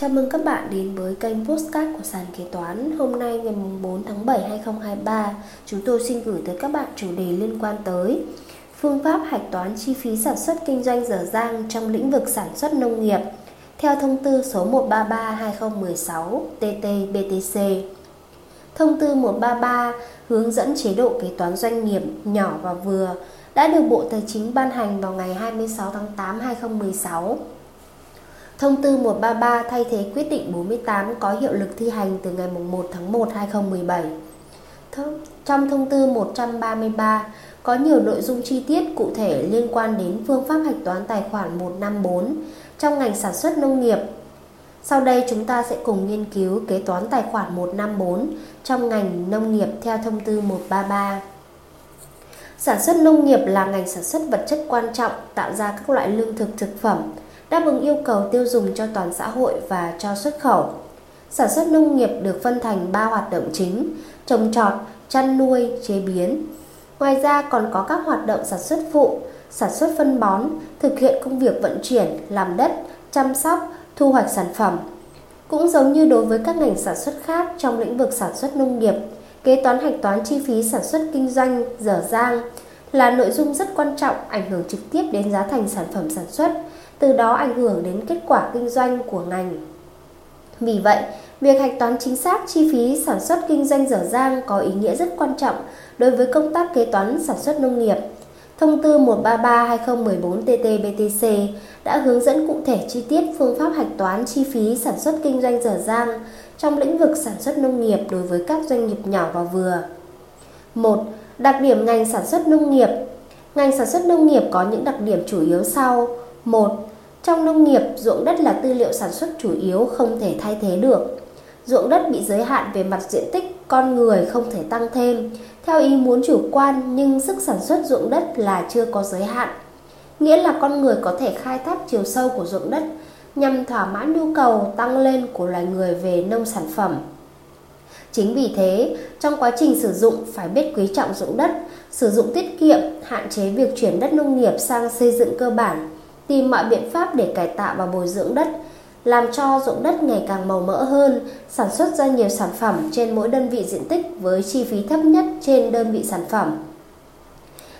Chào mừng các bạn đến với kênh Postcard của Sàn Kế Toán. Hôm nay ngày 4 tháng 7 2023 Chúng tôi xin gửi tới các bạn chủ đề liên quan tới Phương pháp hạch toán chi phí sản xuất kinh doanh dở dang trong lĩnh vực sản xuất nông nghiệp. Theo thông tư số 133-2016 TT-BTC Thông tư 133 hướng dẫn chế độ kế toán doanh nghiệp nhỏ và vừa đã được Bộ Tài chính ban hành vào ngày 26 tháng 8 2016 Thông tư 133 thay thế quyết định 48 có hiệu lực thi hành từ ngày 1 tháng 1 2017. Trong thông tư 133 có nhiều nội dung chi tiết cụ thể liên quan đến phương pháp hạch toán tài khoản 154 trong ngành sản xuất nông nghiệp. Sau đây chúng ta sẽ cùng nghiên cứu kế toán tài khoản 154 trong ngành nông nghiệp theo thông tư 133. Sản xuất nông nghiệp là ngành sản xuất vật chất quan trọng tạo ra các loại lương thực thực phẩm, đáp ứng yêu cầu tiêu dùng cho toàn xã hội và cho xuất khẩu. Sản xuất nông nghiệp được phân thành 3 hoạt động chính: trồng trọt, chăn nuôi, chế biến. Ngoài ra còn có các hoạt động sản xuất phụ, sản xuất phân bón, thực hiện công việc vận chuyển, làm đất, chăm sóc, thu hoạch sản phẩm. Cũng giống như đối với các ngành sản xuất khác trong lĩnh vực sản xuất nông nghiệp, kế toán hạch toán chi phí sản xuất kinh doanh dở dang là nội dung rất quan trọng ảnh hưởng trực tiếp đến giá thành sản phẩm sản xuất, từ đó ảnh hưởng đến kết quả kinh doanh của ngành. Vì vậy, việc hạch toán chính xác chi phí sản xuất kinh doanh dở dang có ý nghĩa rất quan trọng đối với công tác kế toán sản xuất nông nghiệp. Thông tư 133-2014-TT-BTC đã hướng dẫn cụ thể chi tiết phương pháp hạch toán chi phí sản xuất kinh doanh dở dang trong lĩnh vực sản xuất nông nghiệp đối với các doanh nghiệp nhỏ và vừa. 1. Đặc điểm ngành sản xuất nông nghiệp Ngành sản xuất nông nghiệp có những đặc điểm chủ yếu sau 1. Trong nông nghiệp, ruộng đất là tư liệu sản xuất chủ yếu không thể thay thế được. Ruộng đất bị giới hạn về mặt diện tích, con người không thể tăng thêm. Theo ý muốn chủ quan nhưng sức sản xuất ruộng đất là chưa có giới hạn. Nghĩa là con người có thể khai thác chiều sâu của ruộng đất nhằm thỏa mãn nhu cầu tăng lên của loài người về nông sản phẩm. Chính vì thế, trong quá trình sử dụng phải biết quý trọng ruộng đất, sử dụng tiết kiệm, hạn chế việc chuyển đất nông nghiệp sang xây dựng cơ bản, tìm mọi biện pháp để cải tạo và bồi dưỡng đất, làm cho ruộng đất ngày càng màu mỡ hơn, sản xuất ra nhiều sản phẩm trên mỗi đơn vị diện tích với chi phí thấp nhất trên đơn vị sản phẩm.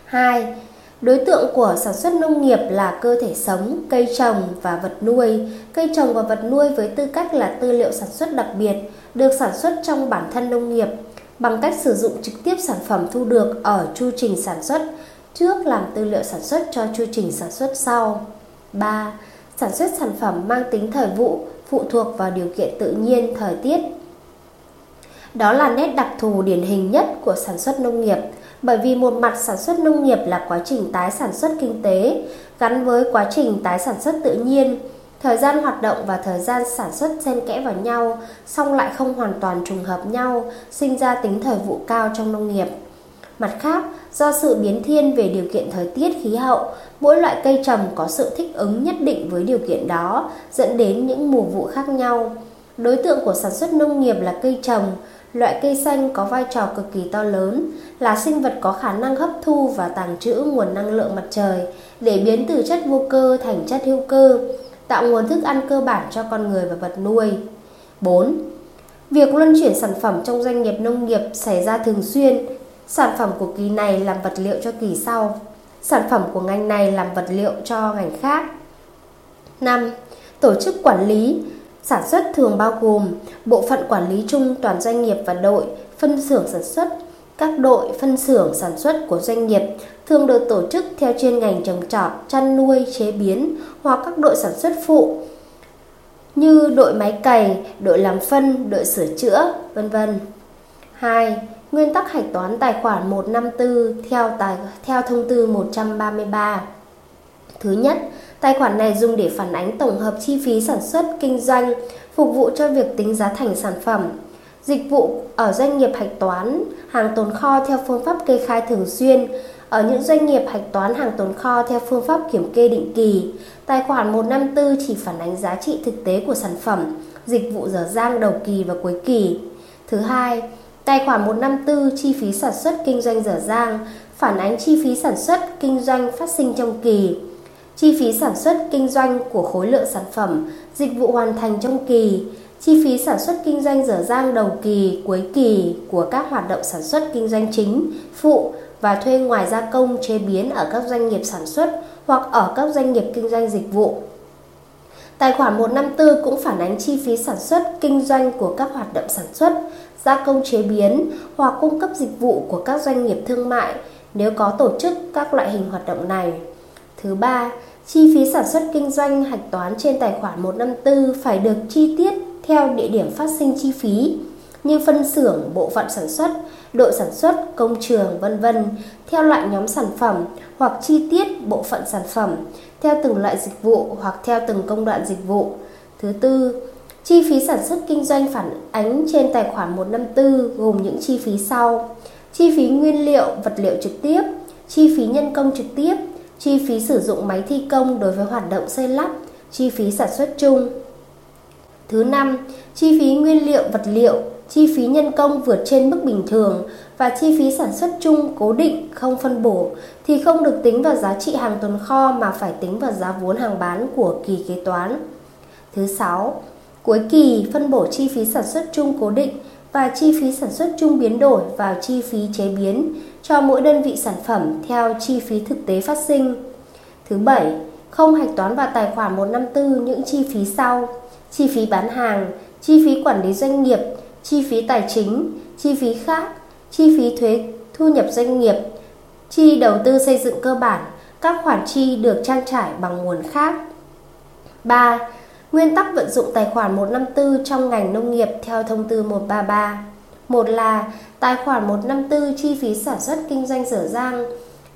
2. Đối tượng của sản xuất nông nghiệp là cơ thể sống, cây trồng và vật nuôi. Cây trồng và vật nuôi với tư cách là tư liệu sản xuất đặc biệt được sản xuất trong bản thân nông nghiệp bằng cách sử dụng trực tiếp sản phẩm thu được ở chu trình sản xuất trước làm tư liệu sản xuất cho chu trình sản xuất sau. 3. Sản xuất sản phẩm mang tính thời vụ, phụ thuộc vào điều kiện tự nhiên, thời tiết. Đó là nét đặc thù điển hình nhất của sản xuất nông nghiệp, bởi vì một mặt sản xuất nông nghiệp là quá trình tái sản xuất kinh tế gắn với quá trình tái sản xuất tự nhiên. Thời gian hoạt động và thời gian sản xuất xen kẽ vào nhau, song lại không hoàn toàn trùng hợp nhau, sinh ra tính thời vụ cao trong nông nghiệp. Mặt khác, do sự biến thiên về điều kiện thời tiết khí hậu, mỗi loại cây trồng có sự thích ứng nhất định với điều kiện đó, dẫn đến những mùa vụ khác nhau. Đối tượng của sản xuất nông nghiệp là cây trồng, loại cây xanh có vai trò cực kỳ to lớn, là sinh vật có khả năng hấp thu và tàng trữ nguồn năng lượng mặt trời để biến từ chất vô cơ thành chất hữu cơ, tạo nguồn thức ăn cơ bản cho con người và vật nuôi. 4. Việc luân chuyển sản phẩm trong doanh nghiệp nông nghiệp xảy ra thường xuyên Sản phẩm của kỳ này làm vật liệu cho kỳ sau. Sản phẩm của ngành này làm vật liệu cho ngành khác. 5. Tổ chức quản lý sản xuất thường bao gồm bộ phận quản lý chung toàn doanh nghiệp và đội, phân xưởng sản xuất. Các đội phân xưởng sản xuất của doanh nghiệp thường được tổ chức theo chuyên ngành trồng trọt, chăn nuôi, chế biến hoặc các đội sản xuất phụ như đội máy cày, đội làm phân, đội sửa chữa, vân vân. 2. Nguyên tắc hạch toán tài khoản 154 theo tài theo thông tư 133. Thứ nhất, tài khoản này dùng để phản ánh tổng hợp chi phí sản xuất kinh doanh, phục vụ cho việc tính giá thành sản phẩm. Dịch vụ ở doanh nghiệp hạch toán hàng tồn kho theo phương pháp kê khai thường xuyên, ở những doanh nghiệp hạch toán hàng tồn kho theo phương pháp kiểm kê định kỳ, tài khoản 154 chỉ phản ánh giá trị thực tế của sản phẩm, dịch vụ dở dang đầu kỳ và cuối kỳ. Thứ hai, Tài khoản 154 chi phí sản xuất kinh doanh dở dang phản ánh chi phí sản xuất kinh doanh phát sinh trong kỳ. Chi phí sản xuất kinh doanh của khối lượng sản phẩm dịch vụ hoàn thành trong kỳ, chi phí sản xuất kinh doanh dở dang đầu kỳ, cuối kỳ của các hoạt động sản xuất kinh doanh chính, phụ và thuê ngoài gia công chế biến ở các doanh nghiệp sản xuất hoặc ở các doanh nghiệp kinh doanh dịch vụ. Tài khoản 154 cũng phản ánh chi phí sản xuất, kinh doanh của các hoạt động sản xuất, gia công chế biến hoặc cung cấp dịch vụ của các doanh nghiệp thương mại nếu có tổ chức các loại hình hoạt động này. Thứ ba, chi phí sản xuất kinh doanh hạch toán trên tài khoản 154 phải được chi tiết theo địa điểm phát sinh chi phí như phân xưởng, bộ phận sản xuất, đội sản xuất, công trường, vân vân, theo loại nhóm sản phẩm hoặc chi tiết bộ phận sản phẩm, theo từng loại dịch vụ hoặc theo từng công đoạn dịch vụ. Thứ tư, chi phí sản xuất kinh doanh phản ánh trên tài khoản 154 gồm những chi phí sau: chi phí nguyên liệu, vật liệu trực tiếp, chi phí nhân công trực tiếp, chi phí sử dụng máy thi công đối với hoạt động xây lắp, chi phí sản xuất chung. Thứ năm, chi phí nguyên liệu vật liệu, chi phí nhân công vượt trên mức bình thường và chi phí sản xuất chung cố định không phân bổ thì không được tính vào giá trị hàng tồn kho mà phải tính vào giá vốn hàng bán của kỳ kế toán. Thứ sáu, cuối kỳ phân bổ chi phí sản xuất chung cố định và chi phí sản xuất chung biến đổi vào chi phí chế biến cho mỗi đơn vị sản phẩm theo chi phí thực tế phát sinh. Thứ bảy, không hạch toán vào tài khoản 154 những chi phí sau: chi phí bán hàng, chi phí quản lý doanh nghiệp, chi phí tài chính, chi phí khác, chi phí thuế thu nhập doanh nghiệp, chi đầu tư xây dựng cơ bản, các khoản chi được trang trải bằng nguồn khác. 3. Nguyên tắc vận dụng tài khoản 154 trong ngành nông nghiệp theo thông tư 133. Một là tài khoản 154 chi phí sản xuất kinh doanh dở dang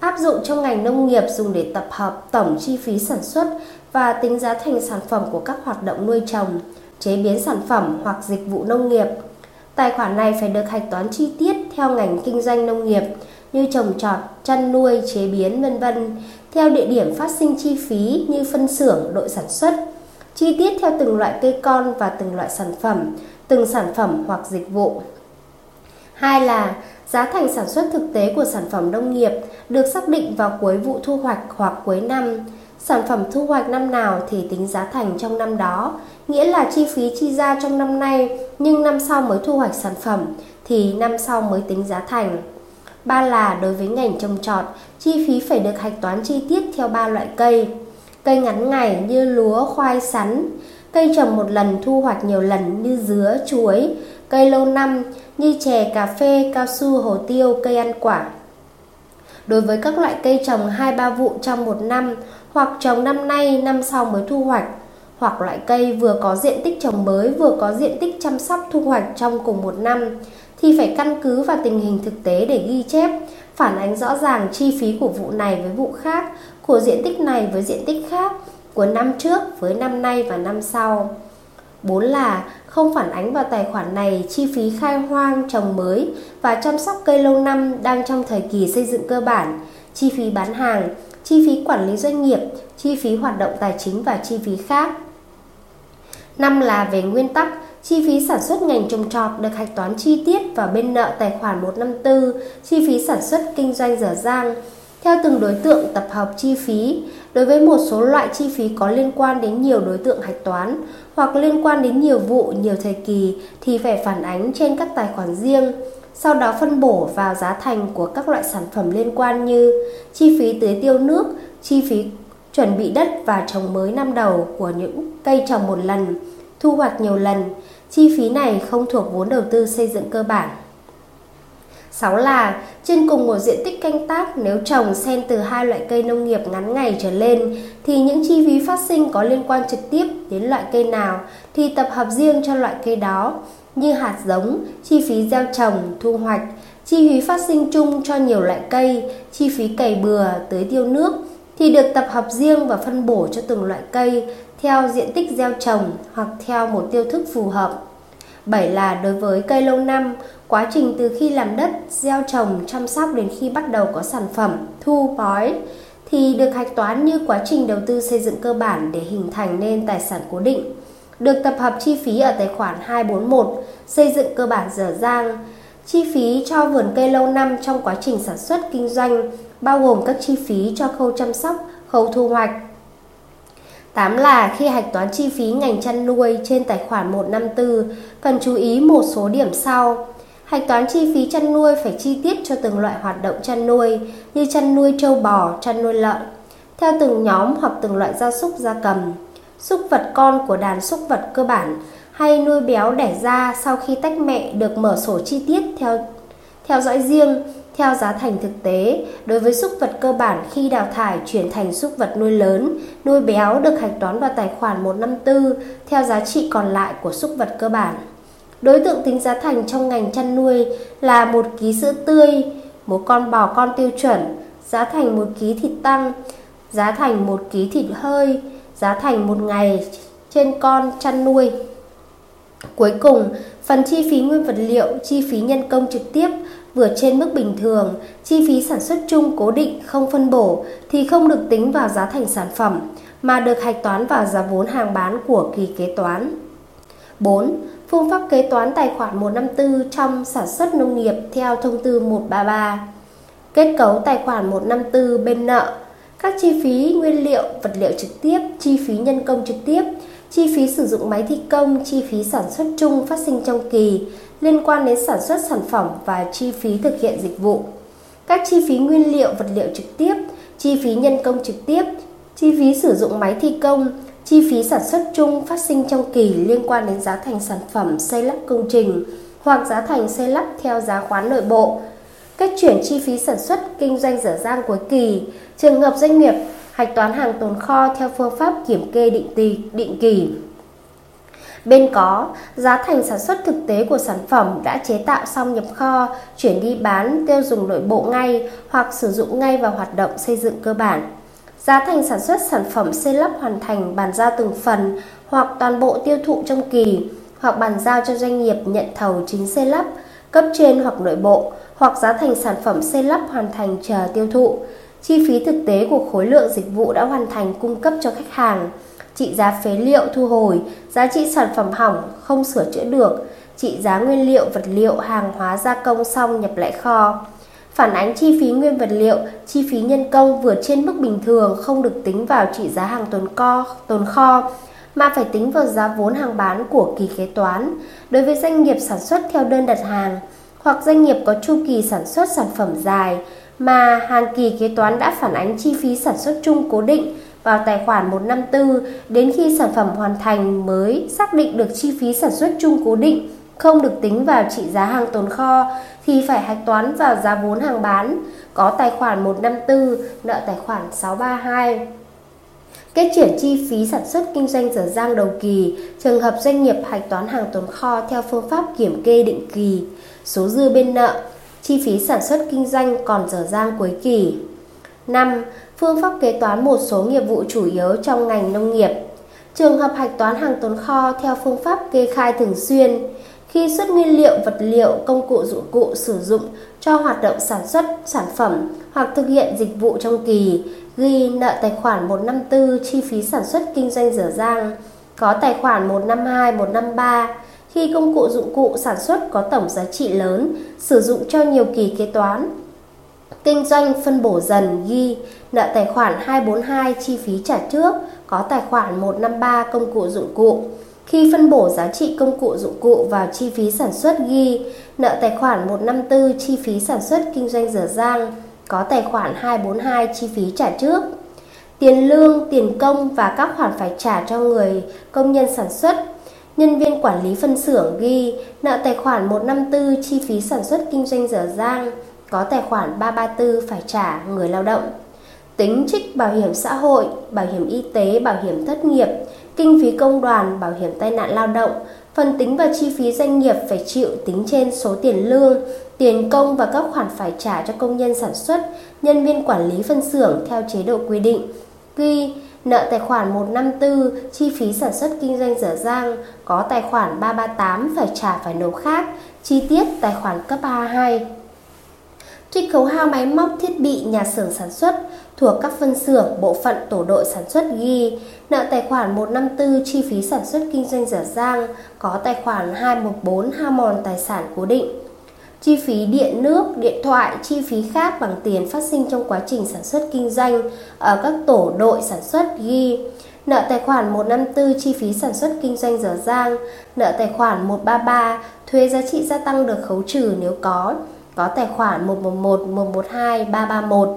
áp dụng trong ngành nông nghiệp dùng để tập hợp tổng chi phí sản xuất và tính giá thành sản phẩm của các hoạt động nuôi trồng, chế biến sản phẩm hoặc dịch vụ nông nghiệp. Tài khoản này phải được hạch toán chi tiết theo ngành kinh doanh nông nghiệp như trồng trọt, chăn nuôi, chế biến vân vân, theo địa điểm phát sinh chi phí như phân xưởng, đội sản xuất, chi tiết theo từng loại cây con và từng loại sản phẩm, từng sản phẩm hoặc dịch vụ. Hai là giá thành sản xuất thực tế của sản phẩm nông nghiệp được xác định vào cuối vụ thu hoạch hoặc cuối năm. Sản phẩm thu hoạch năm nào thì tính giá thành trong năm đó, nghĩa là chi phí chi ra trong năm nay nhưng năm sau mới thu hoạch sản phẩm thì năm sau mới tính giá thành. Ba là đối với ngành trồng trọt, chi phí phải được hạch toán chi tiết theo ba loại cây. Cây ngắn ngày như lúa, khoai, sắn, cây trồng một lần thu hoạch nhiều lần như dứa, chuối, cây lâu năm như chè, cà phê, cao su, hồ tiêu, cây ăn quả. Đối với các loại cây trồng 2-3 vụ trong một năm hoặc trồng năm nay năm sau mới thu hoạch hoặc loại cây vừa có diện tích trồng mới vừa có diện tích chăm sóc thu hoạch trong cùng một năm thì phải căn cứ vào tình hình thực tế để ghi chép, phản ánh rõ ràng chi phí của vụ này với vụ khác, của diện tích này với diện tích khác, của năm trước với năm nay và năm sau. 4 là không phản ánh vào tài khoản này chi phí khai hoang, trồng mới và chăm sóc cây lâu năm đang trong thời kỳ xây dựng cơ bản, chi phí bán hàng, chi phí quản lý doanh nghiệp, chi phí hoạt động tài chính và chi phí khác. Năm là về nguyên tắc, chi phí sản xuất ngành trồng trọt được hạch toán chi tiết vào bên nợ tài khoản 154, chi phí sản xuất kinh doanh dở dang, theo từng đối tượng tập hợp chi phí, đối với một số loại chi phí có liên quan đến nhiều đối tượng hạch toán hoặc liên quan đến nhiều vụ, nhiều thời kỳ thì phải phản ánh trên các tài khoản riêng, sau đó phân bổ vào giá thành của các loại sản phẩm liên quan như chi phí tưới tiêu nước, chi phí chuẩn bị đất và trồng mới năm đầu của những cây trồng một lần, thu hoạch nhiều lần. Chi phí này không thuộc vốn đầu tư xây dựng cơ bản. 6 là trên cùng một diện tích canh tác nếu trồng xen từ hai loại cây nông nghiệp ngắn ngày trở lên thì những chi phí phát sinh có liên quan trực tiếp đến loại cây nào thì tập hợp riêng cho loại cây đó như hạt giống, chi phí gieo trồng, thu hoạch, chi phí phát sinh chung cho nhiều loại cây, chi phí cày bừa, tưới tiêu nước thì được tập hợp riêng và phân bổ cho từng loại cây theo diện tích gieo trồng hoặc theo một tiêu thức phù hợp. 7 là đối với cây lâu năm, quá trình từ khi làm đất, gieo trồng, chăm sóc đến khi bắt đầu có sản phẩm, thu, bói thì được hạch toán như quá trình đầu tư xây dựng cơ bản để hình thành nên tài sản cố định. Được tập hợp chi phí ở tài khoản 241, xây dựng cơ bản dở dang, chi phí cho vườn cây lâu năm trong quá trình sản xuất kinh doanh, bao gồm các chi phí cho khâu chăm sóc, khâu thu hoạch. 8 là khi hạch toán chi phí ngành chăn nuôi trên tài khoản 154, cần chú ý một số điểm sau. Hạch toán chi phí chăn nuôi phải chi tiết cho từng loại hoạt động chăn nuôi như chăn nuôi trâu bò, chăn nuôi lợn, theo từng nhóm hoặc từng loại gia súc gia cầm. Súc vật con của đàn súc vật cơ bản hay nuôi béo đẻ ra sau khi tách mẹ được mở sổ chi tiết theo theo dõi riêng theo giá thành thực tế, đối với súc vật cơ bản khi đào thải chuyển thành súc vật nuôi lớn, nuôi béo được hạch toán vào tài khoản 154 theo giá trị còn lại của súc vật cơ bản. Đối tượng tính giá thành trong ngành chăn nuôi là một ký sữa tươi, một con bò con tiêu chuẩn, giá thành một ký thịt tăng, giá thành một ký thịt hơi, giá thành một ngày trên con chăn nuôi. Cuối cùng, phần chi phí nguyên vật liệu, chi phí nhân công trực tiếp vượt trên mức bình thường, chi phí sản xuất chung cố định không phân bổ thì không được tính vào giá thành sản phẩm mà được hạch toán vào giá vốn hàng bán của kỳ kế toán. 4. Phương pháp kế toán tài khoản 154 trong sản xuất nông nghiệp theo thông tư 133. Kết cấu tài khoản 154 bên nợ các chi phí nguyên liệu, vật liệu trực tiếp, chi phí nhân công trực tiếp, chi phí sử dụng máy thi công, chi phí sản xuất chung phát sinh trong kỳ liên quan đến sản xuất sản phẩm và chi phí thực hiện dịch vụ. Các chi phí nguyên liệu, vật liệu trực tiếp, chi phí nhân công trực tiếp, chi phí sử dụng máy thi công, chi phí sản xuất chung phát sinh trong kỳ liên quan đến giá thành sản phẩm xây lắp công trình hoặc giá thành xây lắp theo giá khoán nội bộ, cách chuyển chi phí sản xuất kinh doanh dở dang cuối kỳ, trường hợp doanh nghiệp hạch toán hàng tồn kho theo phương pháp kiểm kê định kỳ, định kỳ. Bên có, giá thành sản xuất thực tế của sản phẩm đã chế tạo xong nhập kho, chuyển đi bán tiêu dùng nội bộ ngay hoặc sử dụng ngay vào hoạt động xây dựng cơ bản. Giá thành sản xuất sản phẩm xây lắp hoàn thành bàn giao từng phần hoặc toàn bộ tiêu thụ trong kỳ hoặc bàn giao cho doanh nghiệp nhận thầu chính xây lắp, cấp trên hoặc nội bộ hoặc giá thành sản phẩm xây lắp hoàn thành chờ tiêu thụ, chi phí thực tế của khối lượng dịch vụ đã hoàn thành cung cấp cho khách hàng, trị giá phế liệu thu hồi, giá trị sản phẩm hỏng không sửa chữa được, trị giá nguyên liệu vật liệu hàng hóa gia công xong nhập lại kho. Phản ánh chi phí nguyên vật liệu, chi phí nhân công vượt trên mức bình thường không được tính vào trị giá hàng tồn kho, tồn kho mà phải tính vào giá vốn hàng bán của kỳ kế toán. Đối với doanh nghiệp sản xuất theo đơn đặt hàng hoặc doanh nghiệp có chu kỳ sản xuất sản phẩm dài mà hàng kỳ kế toán đã phản ánh chi phí sản xuất chung cố định vào tài khoản 154 đến khi sản phẩm hoàn thành mới xác định được chi phí sản xuất chung cố định không được tính vào trị giá hàng tồn kho thì phải hạch toán vào giá vốn hàng bán có tài khoản 154 nợ tài khoản 632. Kết chuyển chi phí sản xuất kinh doanh dở dang đầu kỳ, trường hợp doanh nghiệp hạch toán hàng tồn kho theo phương pháp kiểm kê định kỳ, số dư bên nợ, chi phí sản xuất kinh doanh còn dở dang cuối kỳ. 5. Phương pháp kế toán một số nghiệp vụ chủ yếu trong ngành nông nghiệp. Trường hợp hạch toán hàng tồn kho theo phương pháp kê khai thường xuyên, khi xuất nguyên liệu, vật liệu, công cụ dụng cụ sử dụng cho hoạt động sản xuất sản phẩm hoặc thực hiện dịch vụ trong kỳ, ghi nợ tài khoản 154 chi phí sản xuất kinh doanh dở dang, có tài khoản 152, 153 khi công cụ dụng cụ sản xuất có tổng giá trị lớn, sử dụng cho nhiều kỳ kế toán. Kinh doanh phân bổ dần ghi nợ tài khoản 242 chi phí trả trước, có tài khoản 153 công cụ dụng cụ. Khi phân bổ giá trị công cụ dụng cụ vào chi phí sản xuất ghi nợ tài khoản 154 chi phí sản xuất kinh doanh dở dang, có tài khoản 242 chi phí trả trước. Tiền lương, tiền công và các khoản phải trả cho người công nhân sản xuất. Nhân viên quản lý phân xưởng ghi nợ tài khoản 154 chi phí sản xuất kinh doanh dở dang, có tài khoản 334 phải trả người lao động. Tính trích bảo hiểm xã hội, bảo hiểm y tế, bảo hiểm thất nghiệp, kinh phí công đoàn, bảo hiểm tai nạn lao động, phần tính và chi phí doanh nghiệp phải chịu tính trên số tiền lương, tiền công và các khoản phải trả cho công nhân sản xuất, nhân viên quản lý phân xưởng theo chế độ quy định. Ghi nợ tài khoản 154 chi phí sản xuất kinh doanh dở dang có tài khoản 338 phải trả phải nộp khác, chi tiết tài khoản cấp 32 Trích khấu hao máy móc thiết bị nhà xưởng sản xuất thuộc các phân xưởng, bộ phận tổ đội sản xuất ghi. Nợ tài khoản 154 chi phí sản xuất kinh doanh dở dang có tài khoản 214 hao mòn tài sản cố định chi phí điện nước, điện thoại, chi phí khác bằng tiền phát sinh trong quá trình sản xuất kinh doanh ở các tổ đội sản xuất ghi. Nợ tài khoản 154 chi phí sản xuất kinh doanh dở dang, nợ tài khoản 133 thuế giá trị gia tăng được khấu trừ nếu có, có tài khoản 111, 112, 331.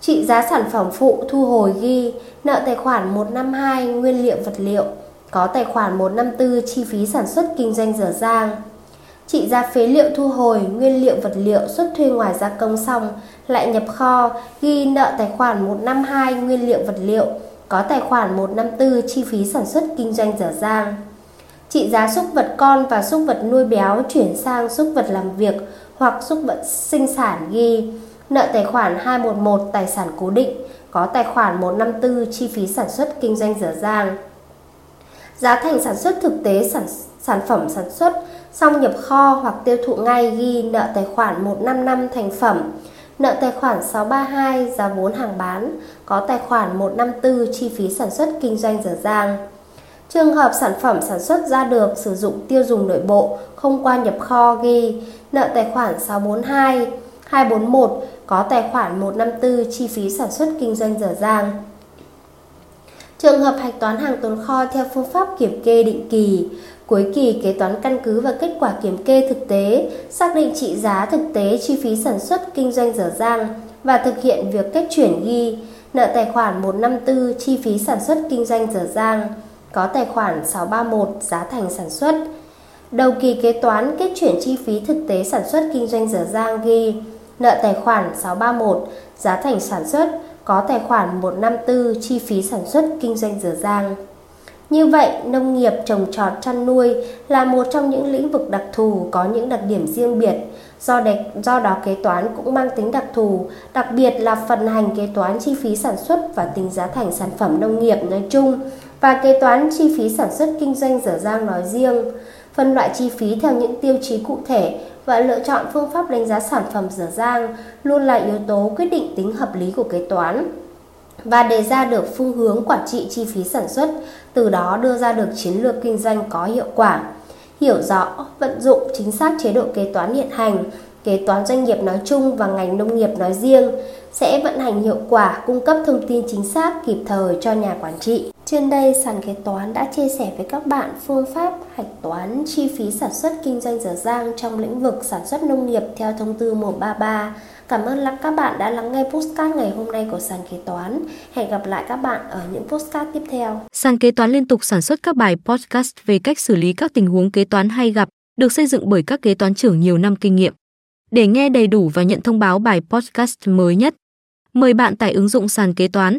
Trị giá sản phẩm phụ thu hồi ghi. Nợ tài khoản 152 nguyên liệu vật liệu, có tài khoản 154 chi phí sản xuất kinh doanh dở dang. Trị giá phế liệu thu hồi nguyên liệu vật liệu xuất thuê ngoài gia công xong lại nhập kho ghi nợ tài khoản 152 nguyên liệu vật liệu, có tài khoản 154 chi phí sản xuất kinh doanh dở dang. Trị giá súc vật con và súc vật nuôi béo chuyển sang súc vật làm việc hoặc súc vật sinh sản ghi nợ tài khoản 211 tài sản cố định, có tài khoản 154 chi phí sản xuất kinh doanh dở dang. Giá thành sản xuất thực tế sản sản phẩm sản xuất xong nhập kho hoặc tiêu thụ ngay ghi nợ tài khoản 155 thành phẩm, nợ tài khoản 632 giá vốn hàng bán, có tài khoản 154 chi phí sản xuất kinh doanh dở dang. Trường hợp sản phẩm sản xuất ra được sử dụng tiêu dùng nội bộ không qua nhập kho ghi nợ tài khoản 642, 241 có tài khoản 154 chi phí sản xuất kinh doanh dở dang. Trường hợp hạch toán hàng tồn kho theo phương pháp kiểm kê định kỳ, cuối kỳ kế toán căn cứ và kết quả kiểm kê thực tế, xác định trị giá thực tế chi phí sản xuất kinh doanh dở dang và thực hiện việc kết chuyển ghi nợ tài khoản 154 chi phí sản xuất kinh doanh dở dang, có tài khoản 631 giá thành sản xuất. Đầu kỳ kế toán kết chuyển chi phí thực tế sản xuất kinh doanh dở dang ghi nợ tài khoản 631 giá thành sản xuất có tài khoản 154 chi phí sản xuất kinh doanh dở dang. Như vậy, nông nghiệp trồng trọt chăn nuôi là một trong những lĩnh vực đặc thù có những đặc điểm riêng biệt. Do, đẹp, do đó kế toán cũng mang tính đặc thù, đặc biệt là phần hành kế toán chi phí sản xuất và tính giá thành sản phẩm nông nghiệp nói chung và kế toán chi phí sản xuất kinh doanh dở dang nói riêng. Phân loại chi phí theo những tiêu chí cụ thể và lựa chọn phương pháp đánh giá sản phẩm dở dang luôn là yếu tố quyết định tính hợp lý của kế toán và đề ra được phương hướng quản trị chi phí sản xuất, từ đó đưa ra được chiến lược kinh doanh có hiệu quả. Hiểu rõ, vận dụng chính xác chế độ kế toán hiện hành, kế toán doanh nghiệp nói chung và ngành nông nghiệp nói riêng sẽ vận hành hiệu quả, cung cấp thông tin chính xác kịp thời cho nhà quản trị. Trên đây, sàn kế toán đã chia sẻ với các bạn phương pháp hạch toán chi phí sản xuất kinh doanh dở dang trong lĩnh vực sản xuất nông nghiệp theo thông tư 133. Cảm ơn các bạn đã lắng nghe postcard ngày hôm nay của sàn kế toán. Hẹn gặp lại các bạn ở những postcard tiếp theo. Sàn kế toán liên tục sản xuất các bài podcast về cách xử lý các tình huống kế toán hay gặp, được xây dựng bởi các kế toán trưởng nhiều năm kinh nghiệm. Để nghe đầy đủ và nhận thông báo bài podcast mới nhất, mời bạn tải ứng dụng sàn kế toán,